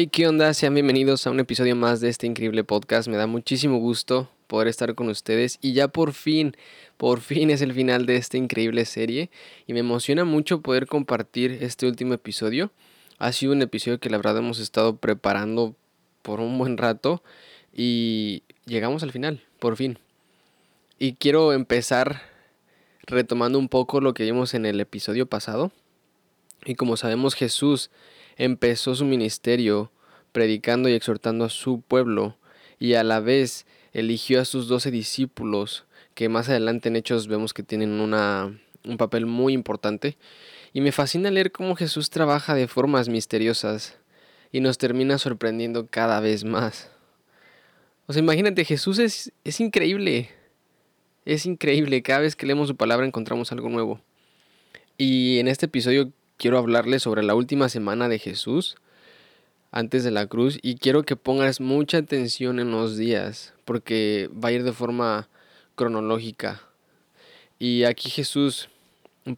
Hey, ¿qué onda? Sean bienvenidos a un episodio más de este increíble podcast. Me da muchísimo gusto poder estar con ustedes y ya por fin, por fin es el final de esta increíble serie y me emociona mucho poder compartir este último episodio. Ha sido un episodio que la verdad hemos estado preparando por un buen rato y llegamos al final, por fin. Y quiero empezar retomando un poco lo que vimos en el episodio pasado. Y como sabemos, Jesús empezó su ministerio predicando y exhortando a su pueblo y a la vez eligió a sus doce discípulos que más adelante en Hechos vemos que tienen una, un papel muy importante. Y me fascina leer cómo Jesús trabaja de formas misteriosas y nos termina sorprendiendo cada vez más. O sea, imagínate, Jesús es, es increíble. Es increíble. Cada vez que leemos su palabra encontramos algo nuevo. Y en este episodio quiero hablarles sobre la última semana de Jesús antes de la cruz y quiero que pongas mucha atención en los días porque va a ir de forma cronológica. Y aquí Jesús,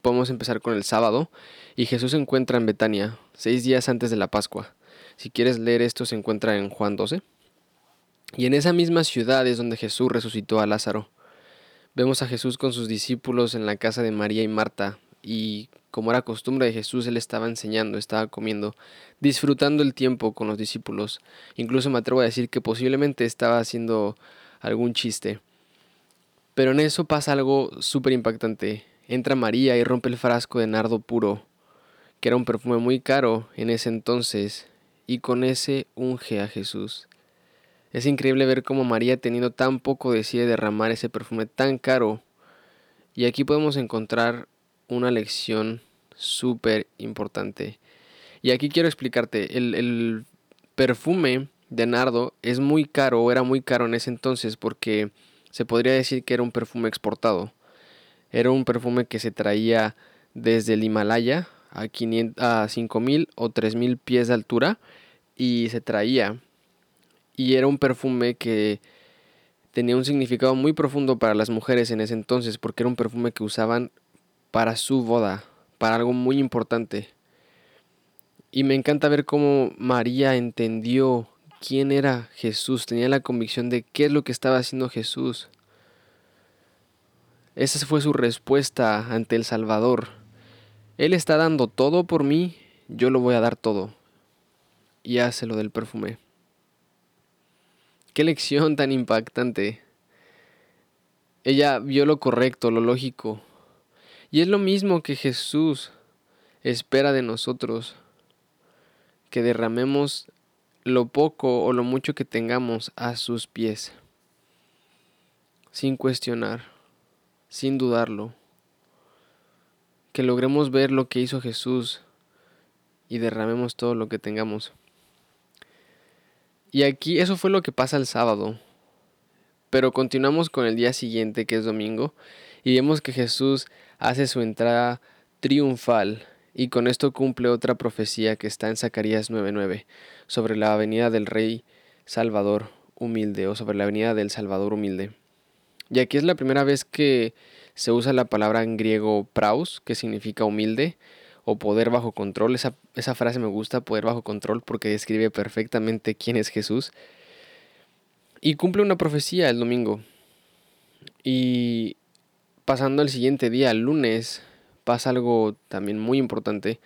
podemos empezar con el sábado y Jesús se encuentra en Betania, seis días antes de la Pascua. Si quieres leer esto se encuentra en Juan 12. Y en esa misma ciudad es donde Jesús resucitó a Lázaro. Vemos a Jesús con sus discípulos en la casa de María y Marta y como era costumbre de Jesús, él estaba enseñando, estaba comiendo, disfrutando el tiempo con los discípulos. Incluso me atrevo a decir que posiblemente estaba haciendo algún chiste. Pero en eso pasa algo súper impactante. Entra María y rompe el frasco de nardo puro, que era un perfume muy caro en ese entonces, y con ese unge a Jesús. Es increíble ver cómo María, teniendo tan poco, decide derramar ese perfume tan caro. Y aquí podemos encontrar una lección súper importante. Y aquí quiero explicarte, el, perfume de nardo es muy caro, era muy caro en ese entonces, porque se podría decir que era un perfume exportado. Era un perfume que se traía desde el Himalaya a, 500, a 5000 o 3000 pies de altura y se traía. Y era un perfume que tenía un significado muy profundo para las mujeres en ese entonces, porque era un perfume que usaban para su boda, para algo muy importante. Y me encanta ver cómo María entendió quién era Jesús, tenía la convicción de qué es lo que estaba haciendo Jesús. Esa fue su respuesta ante el Salvador. Él está dando todo por mí, yo lo voy a dar todo. Y hace lo del perfume. Qué lección tan impactante. Ella vio lo correcto, lo lógico, y es lo mismo que Jesús espera de nosotros, que derramemos lo poco o lo mucho que tengamos a sus pies, sin cuestionar, sin dudarlo, que logremos ver lo que hizo Jesús y derramemos todo lo que tengamos. Y aquí eso fue lo que pasa el sábado, pero continuamos con el día siguiente, que es domingo, y vemos que Jesús hace su entrada triunfal y con esto cumple otra profecía que está en Zacarías 9:9 sobre la venida del rey Salvador humilde o sobre la venida del Salvador humilde. Y aquí es la primera vez que se usa la palabra en griego praus, que significa humilde o poder bajo control. Esa, esa frase me gusta, poder bajo control, porque describe perfectamente quién es Jesús. Y cumple una profecía el domingo. Y pasando el siguiente día, lunes, pasa algo también muy importante,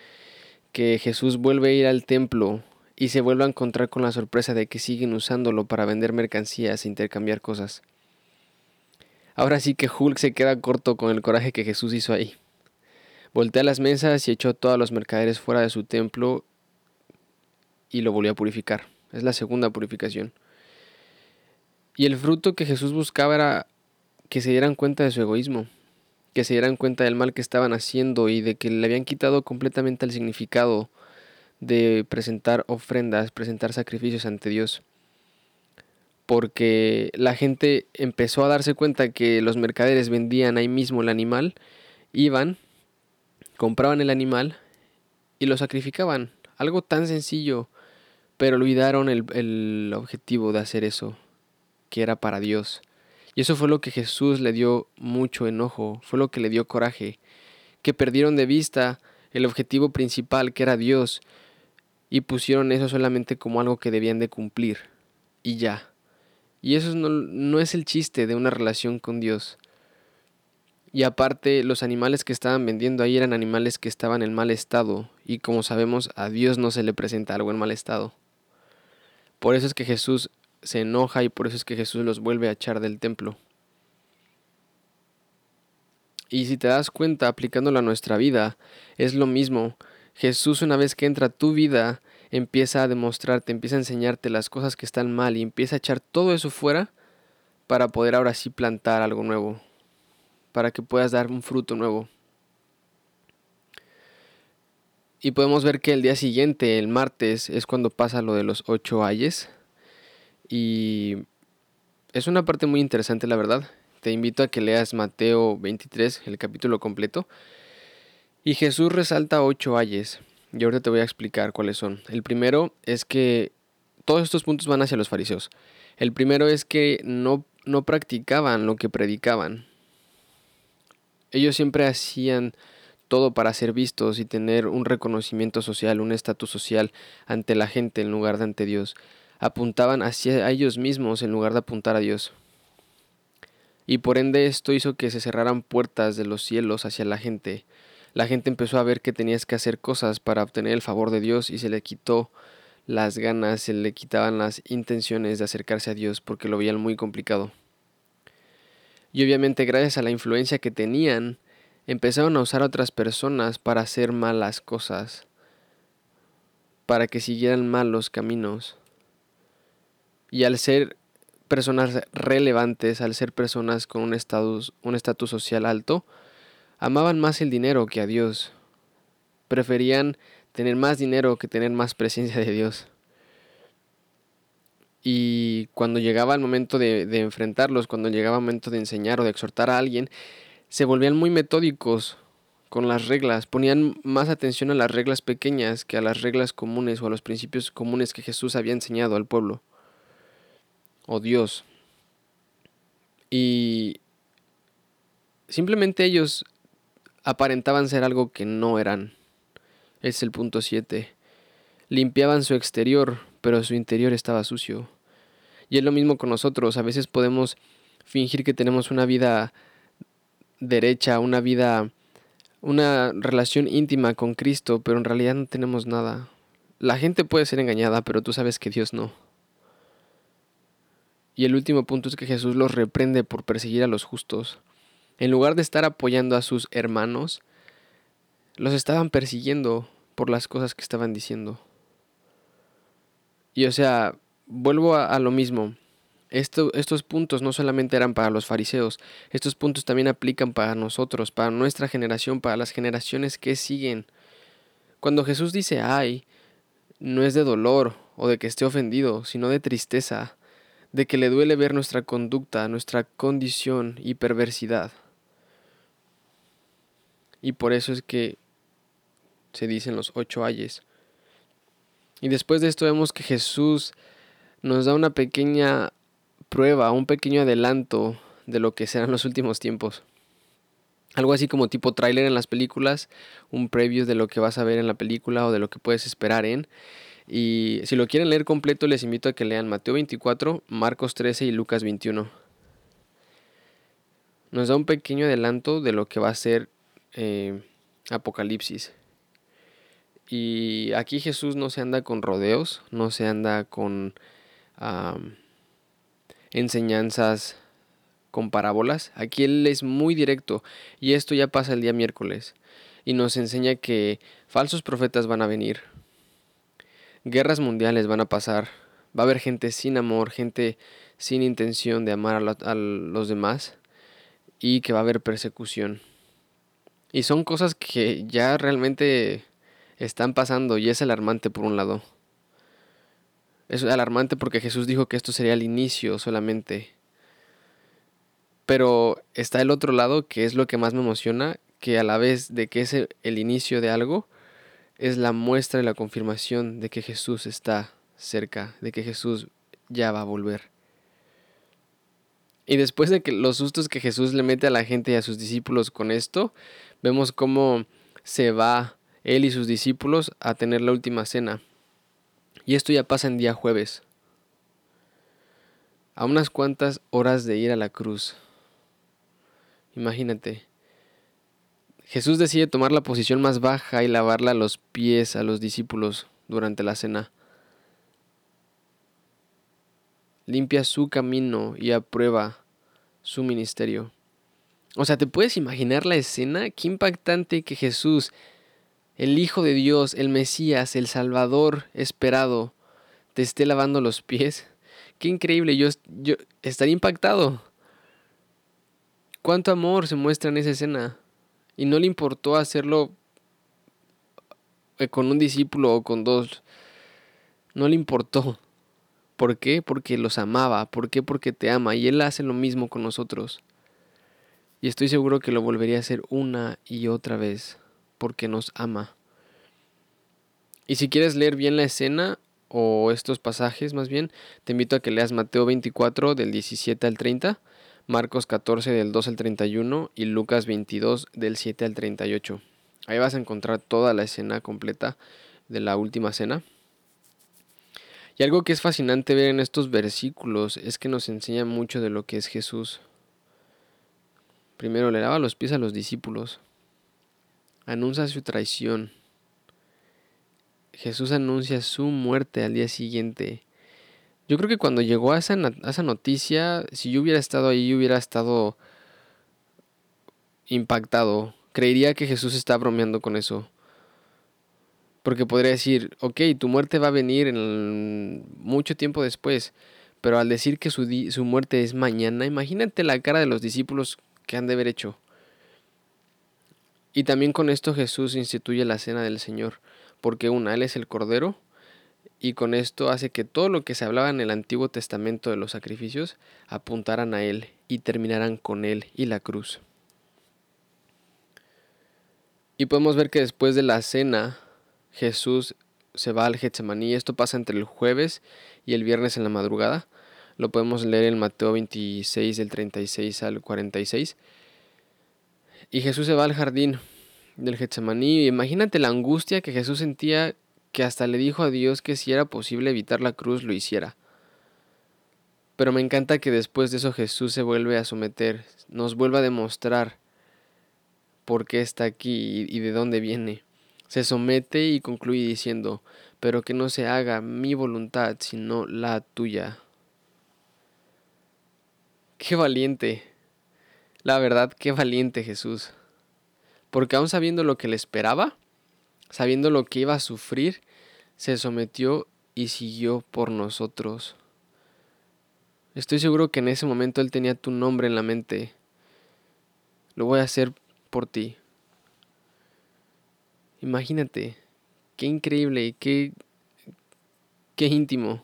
que Jesús vuelve a ir al templo y se vuelve a encontrar con la sorpresa de que siguen usándolo para vender mercancías e intercambiar cosas. Ahora sí que Hulk se queda corto con el coraje que Jesús hizo ahí. Voltea las mesas y echó a todos los mercaderes fuera de su templo y lo volvió a purificar. Es la segunda purificación. Y el fruto que Jesús buscaba era que se dieran cuenta de su egoísmo, que se dieran cuenta del mal que estaban haciendo y de que le habían quitado completamente el significado de presentar ofrendas, presentar sacrificios ante Dios. Porque la gente empezó a darse cuenta que los mercaderes vendían ahí mismo el animal, iban, compraban el animal y lo sacrificaban. Algo tan sencillo, pero olvidaron el, el objetivo de hacer eso, que era para Dios. Y eso fue lo que Jesús le dio mucho enojo, fue lo que le dio coraje, que perdieron de vista el objetivo principal que era Dios y pusieron eso solamente como algo que debían de cumplir y ya. Y eso no, no es el chiste de una relación con Dios. Y aparte, los animales que estaban vendiendo ahí eran animales que estaban en mal estado. Y como sabemos, a Dios no se le presenta algo en mal estado. Por eso es que Jesús se enoja y por eso es que Jesús los vuelve a echar del templo. Y si te das cuenta, aplicándolo a nuestra vida, es lo mismo. Jesús una vez que entra a tu vida, empieza a demostrarte, empieza a enseñarte las cosas que están mal y empieza a echar todo eso fuera para poder ahora sí plantar algo nuevo para que puedas dar un fruto nuevo. Y podemos ver que el día siguiente, el martes, es cuando pasa lo de los ocho ayes. Y es una parte muy interesante, la verdad. Te invito a que leas Mateo 23, el capítulo completo. Y Jesús resalta ocho ayes. Y ahorita te voy a explicar cuáles son. El primero es que todos estos puntos van hacia los fariseos. El primero es que no, no practicaban lo que predicaban. Ellos siempre hacían todo para ser vistos y tener un reconocimiento social, un estatus social ante la gente en lugar de ante Dios. Apuntaban hacia ellos mismos en lugar de apuntar a Dios. Y por ende esto hizo que se cerraran puertas de los cielos hacia la gente. La gente empezó a ver que tenías que hacer cosas para obtener el favor de Dios y se le quitó las ganas, se le quitaban las intenciones de acercarse a Dios porque lo veían muy complicado. Y obviamente gracias a la influencia que tenían, empezaron a usar a otras personas para hacer malas cosas, para que siguieran malos caminos. Y al ser personas relevantes, al ser personas con un estatus, un estatus social alto, amaban más el dinero que a Dios. Preferían tener más dinero que tener más presencia de Dios. Y cuando llegaba el momento de, enfrentarlos, cuando llegaba el momento de enseñar o de exhortar a alguien, se volvían muy metódicos con las reglas, ponían más atención a las reglas pequeñas que a las reglas comunes o a los principios comunes que Jesús había enseñado al pueblo o Dios. Y simplemente ellos aparentaban ser algo que no eran. Es el punto 7. Limpiaban su exterior, pero su interior estaba sucio. Y es lo mismo con nosotros. A veces podemos fingir que tenemos una vida derecha, una vida, una relación íntima con Cristo, pero en realidad no tenemos nada. La gente puede ser engañada, pero tú sabes que Dios no. Y el último punto es que Jesús los reprende por perseguir a los justos. En lugar de estar apoyando a sus hermanos, los estaban persiguiendo por las cosas que estaban diciendo. Y o sea, vuelvo a, lo mismo. estos puntos no solamente eran para los fariseos, estos puntos también aplican para nosotros, para nuestra generación, para las generaciones que siguen. Cuando Jesús dice ay, no es de dolor o de que esté ofendido, sino de tristeza, de que le duele ver nuestra conducta, nuestra condición y perversidad. Y por eso es que se dicen los ocho ayes. Y después de esto vemos que Jesús nos da una pequeña prueba, un pequeño adelanto de lo que serán los últimos tiempos. Algo así como tipo tráiler en las películas, un preview de lo que vas a ver en la película o de lo que puedes esperar en. Y si lo quieren leer completo, les invito a que lean Mateo 24, Marcos 13 y Lucas 21. Nos da un pequeño adelanto de lo que va a ser eh, Apocalipsis. Y aquí Jesús no se anda con rodeos, no se anda con enseñanzas con parábolas. Aquí él es muy directo y esto ya pasa el día miércoles y nos enseña que falsos profetas van a venir, guerras mundiales van a pasar, va a haber gente sin amor, gente sin intención de amar a, los demás y que va a haber persecución. Y son cosas que ya realmente están pasando y es alarmante por un lado. Es alarmante porque Jesús dijo que esto sería el inicio solamente. Pero está el otro lado, que es lo que más me emociona, que a la vez de que es el inicio de algo, es la muestra y la confirmación de que Jesús está cerca, de que Jesús ya va a volver. Y después de que los sustos que Jesús le mete a la gente y a sus discípulos con esto, vemos cómo se va él y sus discípulos a tener la última cena. Y esto ya pasa en día jueves. A unas cuantas horas de ir a la cruz. Imagínate. Jesús decide tomar la posición más baja y lavarle los pies a los discípulos durante la cena. Limpia su camino y aprueba su ministerio. O sea, ¿te puedes imaginar la escena? Qué impactante que Jesús, el Hijo de Dios, el Mesías, el Salvador esperado, te esté lavando los pies. Qué increíble, yo, yo estaría impactado. Cuánto amor se muestra en esa escena. Y no le importó hacerlo con un discípulo o con dos. No le importó. ¿Por qué? Porque los amaba. ¿Por qué? Porque te ama. Y Él hace lo mismo con nosotros. Y estoy seguro que lo volvería a hacer una y otra vez. Porque nos ama. Y si quieres leer bien la escena, o estos pasajes más bien, te invito a que leas Mateo 24 del 17 al 30 Marcos 14 del 2 al 31 y Lucas 22 del 7 al 38. Ahí vas a encontrar toda la escena completa de la última cena. Y algo que es fascinante ver en estos versículos es que nos enseña mucho de lo que es Jesús. Primero le lava los pies a los discípulos. Anuncia su traición. Jesús anuncia su muerte al día siguiente. Yo creo que cuando llegó a esa, esa noticia, si yo hubiera estado ahí, hubiera estado impactado. Creería que Jesús está bromeando con eso. Porque podría decir, ok, tu muerte va a venir en mucho tiempo después. Pero al decir que su, su muerte es mañana, imagínate la cara de los discípulos que han de haber hecho. Y también con esto Jesús instituye la cena del Señor. Porque una, Él es el Cordero y con esto hace que todo lo que se hablaba en el Antiguo Testamento de los sacrificios apuntaran a Él y terminaran con Él y la cruz. Y podemos ver que después de la cena Jesús se va al Getsemaní. Esto pasa entre el jueves y el viernes en la madrugada. Lo podemos leer en Mateo 26 del 36 al 46. Y Jesús se va al jardín del Getsemaní. Imagínate la angustia que Jesús sentía que hasta le dijo a Dios que si era posible evitar la cruz lo hiciera. Pero me encanta que después de eso Jesús se vuelve a someter, nos vuelve a demostrar por qué está aquí y de dónde viene. Se somete y concluye diciendo, pero que no se haga mi voluntad, sino la tuya. Qué valiente. La verdad, qué valiente Jesús. Porque aún sabiendo lo que le esperaba, sabiendo lo que iba a sufrir, se sometió y siguió por nosotros. Estoy seguro que en ese momento Él tenía tu nombre en la mente. Lo voy a hacer por ti. Imagínate, qué increíble qué, qué íntimo.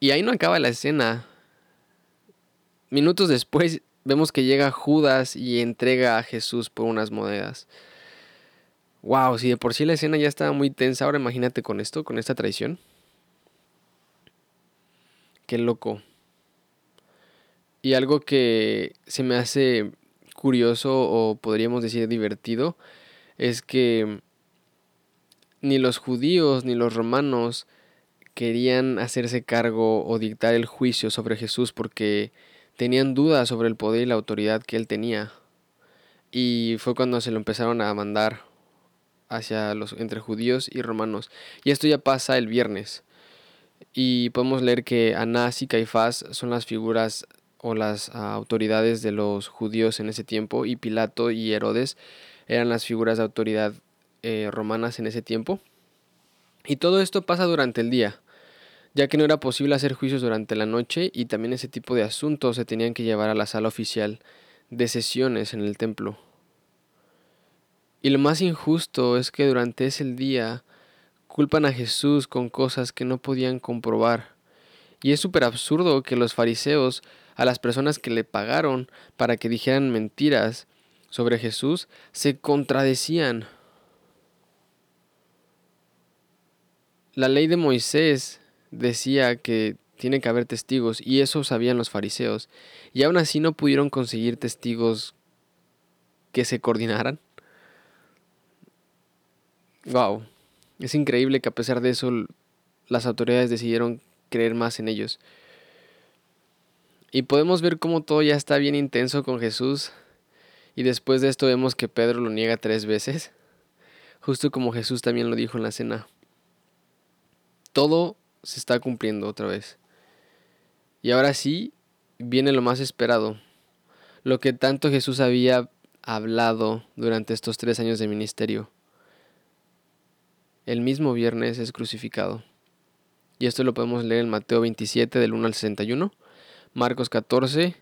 Y ahí no acaba la escena. Minutos después vemos que llega Judas y entrega a Jesús por unas monedas. Wow, si de por sí la escena ya estaba muy tensa, ahora imagínate con esto, con esta traición. Qué loco. Y algo que se me hace curioso o podríamos decir divertido es que ni los judíos ni los romanos querían hacerse cargo o dictar el juicio sobre Jesús porque tenían dudas sobre el poder y la autoridad que él tenía. Y fue cuando se lo empezaron a mandar hacia los entre judíos y romanos. Y esto ya pasa el viernes. Y podemos leer que Anás y Caifás son las figuras o las ah, autoridades de los judíos en ese tiempo y Pilato y Herodes eran las figuras de autoridad eh, romanas en ese tiempo. Y todo esto pasa durante el día, ya que no era posible hacer juicios durante la noche y también ese tipo de asuntos se tenían que llevar a la sala oficial de sesiones en el templo. Y lo más injusto es que durante ese día culpan a Jesús con cosas que no podían comprobar. Y es súper absurdo que los fariseos, a las personas que le pagaron para que dijeran mentiras sobre Jesús, se contradecían. La ley de Moisés decía que tiene que haber testigos y eso sabían los fariseos. Y aún así no pudieron conseguir testigos que se coordinaran. Wow. Es increíble que a pesar de eso las autoridades decidieron creer más en ellos. Y podemos ver cómo todo ya está bien intenso con Jesús. Y después de esto vemos que Pedro lo niega tres veces. Justo como Jesús también lo dijo en la cena. Todo se está cumpliendo otra vez. Y ahora sí viene lo más esperado. Lo que tanto Jesús había hablado durante estos tres años de ministerio. El mismo viernes es crucificado. Y esto lo podemos leer en Mateo 27 del 1 al 61 Marcos 14,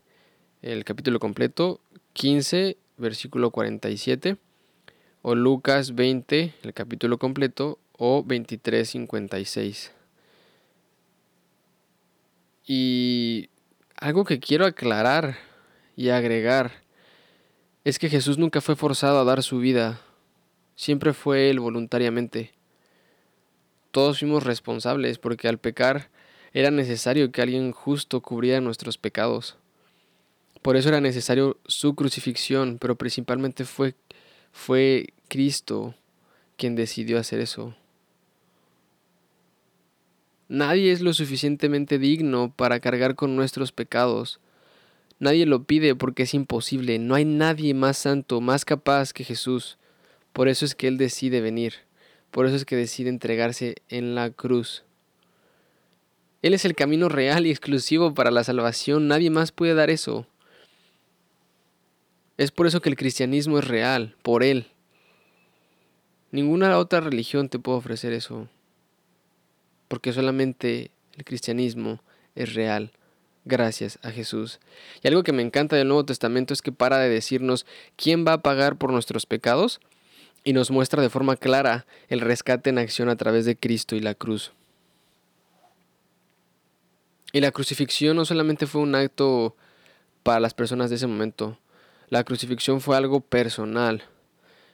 el capítulo completo, 15, versículo 47, o Lucas 20, el capítulo completo, o 23, 56. Y algo que quiero aclarar y agregar es que Jesús nunca fue forzado a dar su vida, siempre fue él voluntariamente. Todos fuimos responsables porque al pecar era necesario que alguien justo cubriera nuestros pecados. Por eso era necesario su crucifixión, pero principalmente fue, fue Cristo quien decidió hacer eso. Nadie es lo suficientemente digno para cargar con nuestros pecados. Nadie lo pide porque es imposible. No hay nadie más santo, más capaz que Jesús. Por eso es que Él decide venir. Por eso es que decide entregarse en la cruz. Él es el camino real y exclusivo para la salvación. Nadie más puede dar eso. Es por eso que el cristianismo es real, por Él. Ninguna otra religión te puede ofrecer eso. Porque solamente el cristianismo es real gracias a Jesús. Y algo que me encanta del Nuevo Testamento es que para de decirnos quién va a pagar por nuestros pecados y nos muestra de forma clara el rescate en acción a través de Cristo y la cruz. Y la crucifixión no solamente fue un acto para las personas de ese momento, la crucifixión fue algo personal.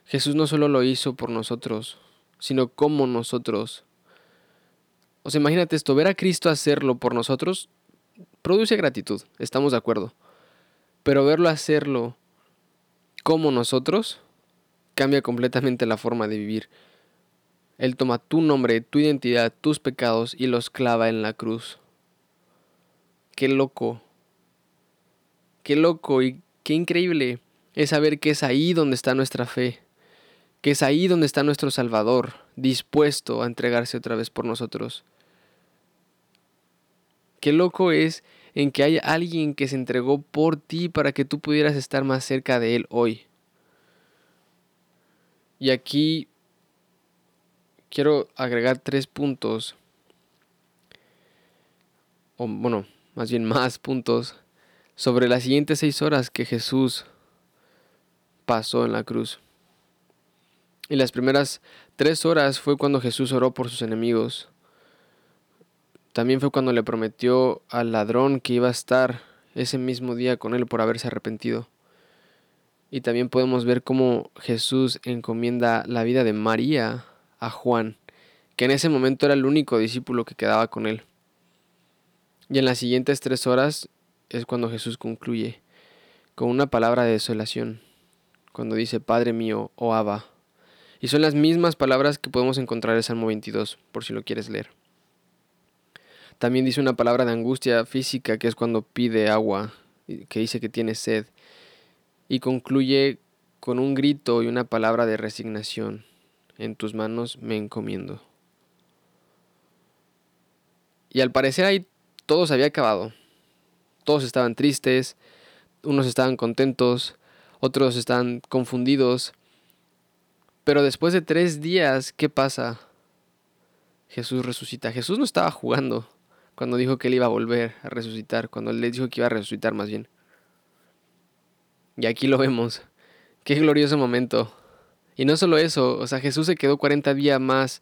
Jesús no solo lo hizo por nosotros, sino como nosotros. O sea, imagínate esto, ver a Cristo hacerlo por nosotros produce gratitud, estamos de acuerdo. Pero verlo hacerlo como nosotros cambia completamente la forma de vivir. Él toma tu nombre, tu identidad, tus pecados y los clava en la cruz qué loco. Qué loco y qué increíble es saber que es ahí donde está nuestra fe, que es ahí donde está nuestro Salvador, dispuesto a entregarse otra vez por nosotros. Qué loco es en que haya alguien que se entregó por ti para que tú pudieras estar más cerca de Él hoy. Y aquí quiero agregar tres puntos. O bueno, más bien más puntos, sobre las siguientes seis horas que Jesús pasó en la cruz. Y las primeras tres horas fue cuando Jesús oró por sus enemigos. También fue cuando le prometió al ladrón que iba a estar ese mismo día con él por haberse arrepentido. Y también podemos ver cómo Jesús encomienda la vida de María a Juan, que en ese momento era el único discípulo que quedaba con él. Y en las siguientes tres horas es cuando Jesús concluye con una palabra de desolación, cuando dice Padre mío o oh Abba. Y son las mismas palabras que podemos encontrar en Salmo 22, por si lo quieres leer. También dice una palabra de angustia física, que es cuando pide agua, que dice que tiene sed. Y concluye con un grito y una palabra de resignación. En tus manos me encomiendo. Y al parecer hay todo se había acabado. Todos estaban tristes, unos estaban contentos, otros estaban confundidos. Pero después de tres días, ¿qué pasa? Jesús resucita. Jesús no estaba jugando cuando dijo que él iba a volver a resucitar, cuando él le dijo que iba a resucitar más bien. Y aquí lo vemos. Qué glorioso momento. Y no solo eso, o sea, Jesús se quedó 40 días más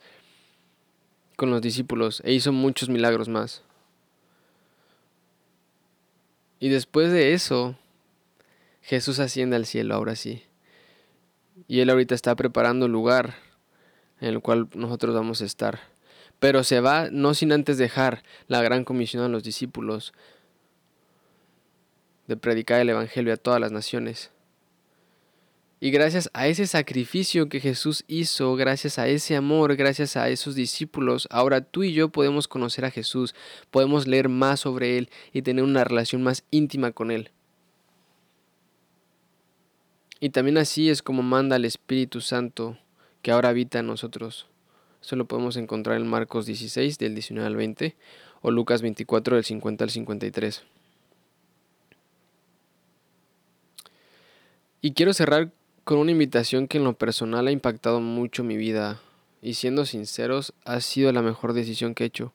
con los discípulos e hizo muchos milagros más. Y después de eso, Jesús asciende al cielo, ahora sí. Y Él ahorita está preparando el lugar en el cual nosotros vamos a estar. Pero se va no sin antes dejar la gran comisión a los discípulos de predicar el Evangelio a todas las naciones. Y gracias a ese sacrificio que Jesús hizo, gracias a ese amor, gracias a esos discípulos, ahora tú y yo podemos conocer a Jesús, podemos leer más sobre Él y tener una relación más íntima con Él. Y también así es como manda el Espíritu Santo que ahora habita en nosotros. Eso lo podemos encontrar en Marcos 16 del 19 al 20 o Lucas 24 del 50 al 53. Y quiero cerrar con una invitación que en lo personal ha impactado mucho mi vida y siendo sinceros ha sido la mejor decisión que he hecho.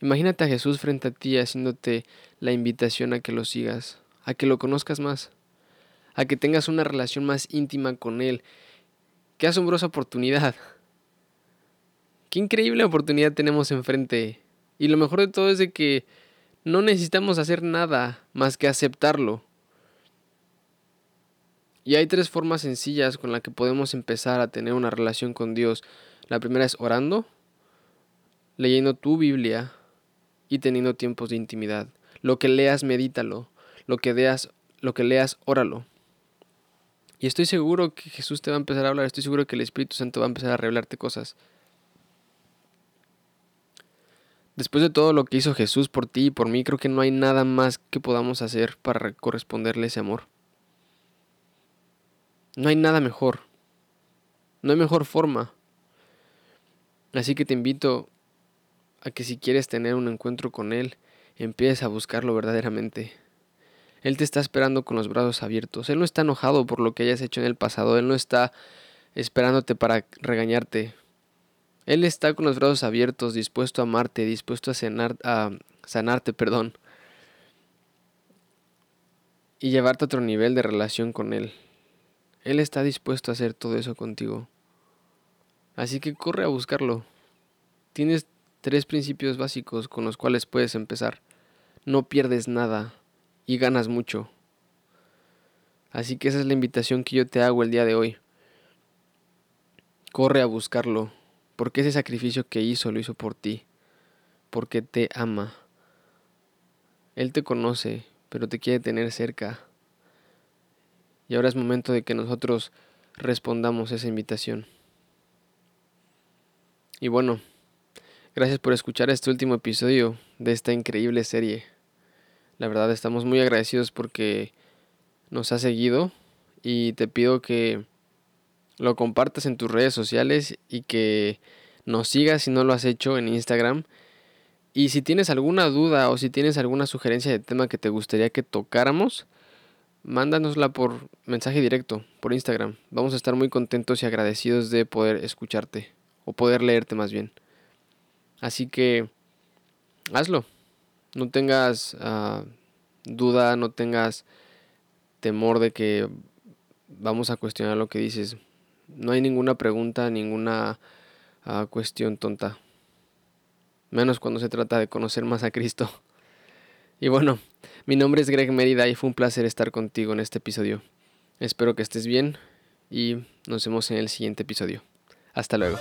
Imagínate a Jesús frente a ti haciéndote la invitación a que lo sigas, a que lo conozcas más, a que tengas una relación más íntima con Él. Qué asombrosa oportunidad. Qué increíble oportunidad tenemos enfrente. Y lo mejor de todo es de que no necesitamos hacer nada más que aceptarlo. Y hay tres formas sencillas con las que podemos empezar a tener una relación con Dios. La primera es orando, leyendo tu Biblia y teniendo tiempos de intimidad. Lo que leas, medítalo. Lo que, leas, lo que leas, óralo. Y estoy seguro que Jesús te va a empezar a hablar. Estoy seguro que el Espíritu Santo va a empezar a revelarte cosas. Después de todo lo que hizo Jesús por ti y por mí, creo que no hay nada más que podamos hacer para corresponderle ese amor. No hay nada mejor. No hay mejor forma. Así que te invito a que si quieres tener un encuentro con Él, empieces a buscarlo verdaderamente. Él te está esperando con los brazos abiertos. Él no está enojado por lo que hayas hecho en el pasado. Él no está esperándote para regañarte. Él está con los brazos abiertos, dispuesto a amarte, dispuesto a, cenar, a sanarte, perdón, y llevarte a otro nivel de relación con Él. Él está dispuesto a hacer todo eso contigo. Así que corre a buscarlo. Tienes tres principios básicos con los cuales puedes empezar. No pierdes nada y ganas mucho. Así que esa es la invitación que yo te hago el día de hoy. Corre a buscarlo, porque ese sacrificio que hizo lo hizo por ti, porque te ama. Él te conoce, pero te quiere tener cerca. Y ahora es momento de que nosotros respondamos esa invitación. Y bueno, gracias por escuchar este último episodio de esta increíble serie. La verdad estamos muy agradecidos porque nos has seguido y te pido que lo compartas en tus redes sociales y que nos sigas si no lo has hecho en Instagram. Y si tienes alguna duda o si tienes alguna sugerencia de tema que te gustaría que tocáramos, mándanosla por mensaje directo, por Instagram. Vamos a estar muy contentos y agradecidos de poder escucharte, o poder leerte más bien. Así que hazlo. No tengas ah, duda, no tengas temor de que vamos a cuestionar lo que dices. No hay ninguna pregunta, ninguna ah, cuestión tonta. Menos cuando se trata de conocer más a Cristo. Y bueno, mi nombre es Greg Mérida y fue un placer estar contigo en este episodio. Espero que estés bien y nos vemos en el siguiente episodio. Hasta luego.